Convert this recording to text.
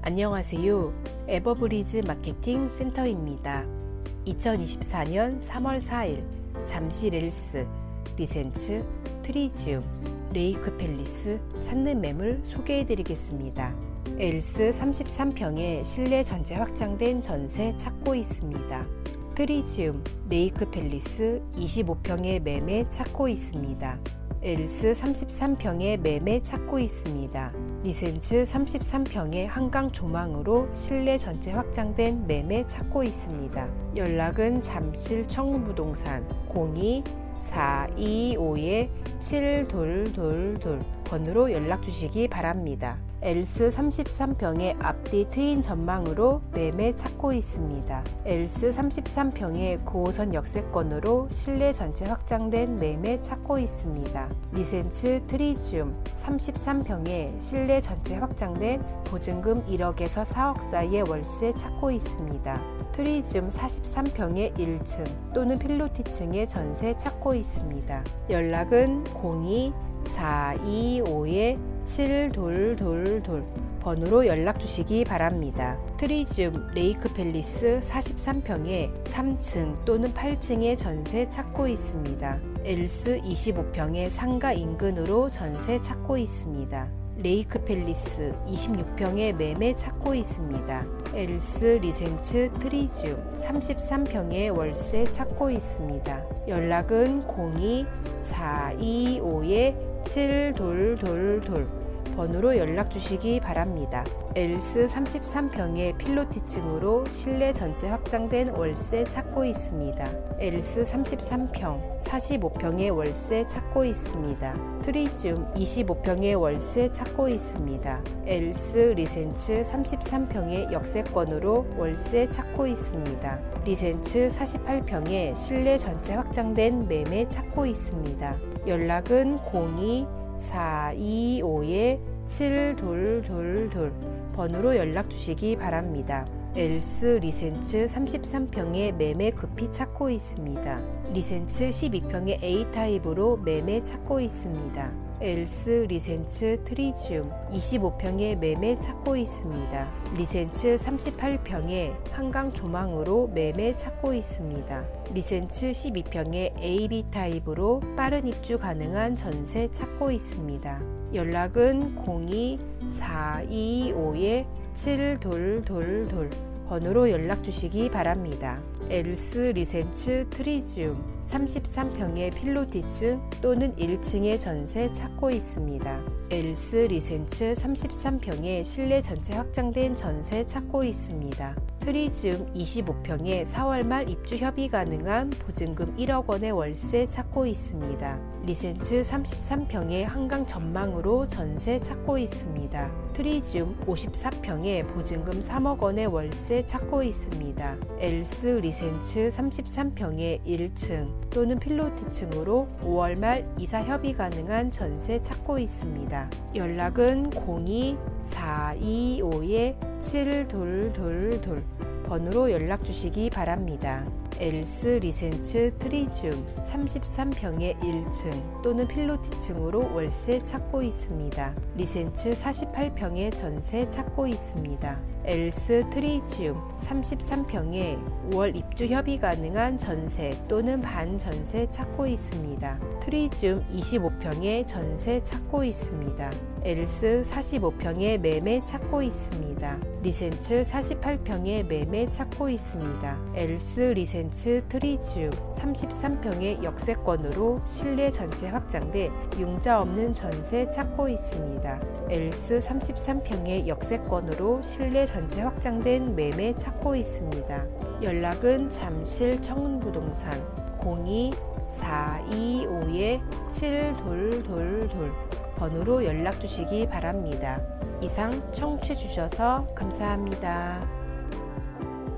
안녕하세요. 에버브리즈 마케팅 센터입니다. 2024년 3월 4일 잠실 엘스, 리센츠, 트리지움, 레이크 팰리스 찾는 매물 소개해 드리겠습니다. 엘스 33평에 실내 전체 확장된 전세 찾고 있습니다. 트리지움, 레이크 팰리스 25평의 매매 찾고 있습니다. 엘스 33평의 매매 찾고 있습니다. 리센츠 33평의 한강 조망으로 실내 전체 확장된 매매 찾고 있습니다. 연락은 잠실 청운부동산 02 425에 7222 번으로 연락 주시기 바랍니다. 엘스 33평의 앞뒤 트인 전망으로 매매 찾고 있습니다. 엘스 33평의 9호선 역세권으로 실내 전체 확장된 매매 찾고 있습니다. 리센츠 트리지움 33평의 실내 전체 확장된 보증금 1억에서 4억 사이의 월세 찾고 있습니다. 트리지움 43평의 1층 또는 필로티층의 전세 찾고 있습니다. 연락은 02 425에 7222 번호로 연락 주시기 바랍니다. 트리지움 레이크 팰리스 43평에 3층 또는 8층의 전세 찾고 있습니다. 엘스 25평의 상가 인근으로 전세 찾고 있습니다. 레이크 팰리스 26평의 매매 찾고 있습니다. 엘스 리센츠 트리지움 33평의 월세 찾고 있습니다. 연락은 02 425에 7222 번호로 연락 주시기 바랍니다. 엘스 33평의 필로티층으로 실내 전체 확장된 월세 찾고 있습니다. 엘스 33평, 45평의 월세 찾고 있습니다. 트리지움 25평의 월세 찾고 있습니다. 엘스 리센츠 33평의 역세권으로 월세 찾고 있습니다. 리센츠 48평의 실내 전체 확장된 매매 찾고 있습니다. 연락은 02 425에 7222 번호로 연락 주시기 바랍니다. 엘스 리센츠 33평의 매매 급히 찾고 있습니다. 리센츠 12평의 A타입으로 매매 찾고 있습니다. 엘스 리센츠 트리지움 25평의 매매 찾고 있습니다. 리센츠 38평의 한강 조망으로 매매 찾고 있습니다. 리센츠 12평의 AB 타입으로 빠른 입주 가능한 전세 찾고 있습니다. 연락은 02 425에 7222 번호로 연락 주시기 바랍니다. 엘스 리센츠 트리지움 33평의 필로티층 또는 1층의 전세 찾고 있습니다. 엘스 리센츠 33평의 실내 전체 확장된 전세 찾고 있습니다. 트리지움 25평에 4월 말 입주 협의 가능한 보증금 1억 원의 월세 찾고 있습니다. 리센츠 33평에 한강 전망으로 전세 찾고 있습니다. 트리지움 54평에 보증금 3억 원의 월세 찾고 있습니다. 엘스 리센츠 33평에 1층 또는 필로티층으로 5월 말 이사 협의 가능한 전세 찾고 있습니다. 연락은 02 425에 7222 번호로 연락 주시기 바랍니다. 엘스 리센츠 트리지움 33평의 1층 또는 필로티층으로 월세 찾고 있습니다. 리센츠 48평의 전세 찾고 있습니다. 엘스 트리지움 33평에 5월 입주 협의 가능한 전세 또는 반전세 찾고 있습니다. 트리지움 25평에 전세 찾고 있습니다. 엘스 45평에 매매 찾고 있습니다. 리센츠 48평에 매매 찾고 있습니다. 엘스 리센츠 트리지움 33평의 역세권으로 실내 전체 확장돼 융자 없는 전세 찾고 있습니다. 엘스 33평의 역세권으로 실내 전체 확장된 매매 찾고 있습니다. 연락은 잠실 청운부동산 02 425에 7222 번호로 연락 주시기 바랍니다. 이상 청취 주셔서 감사합니다.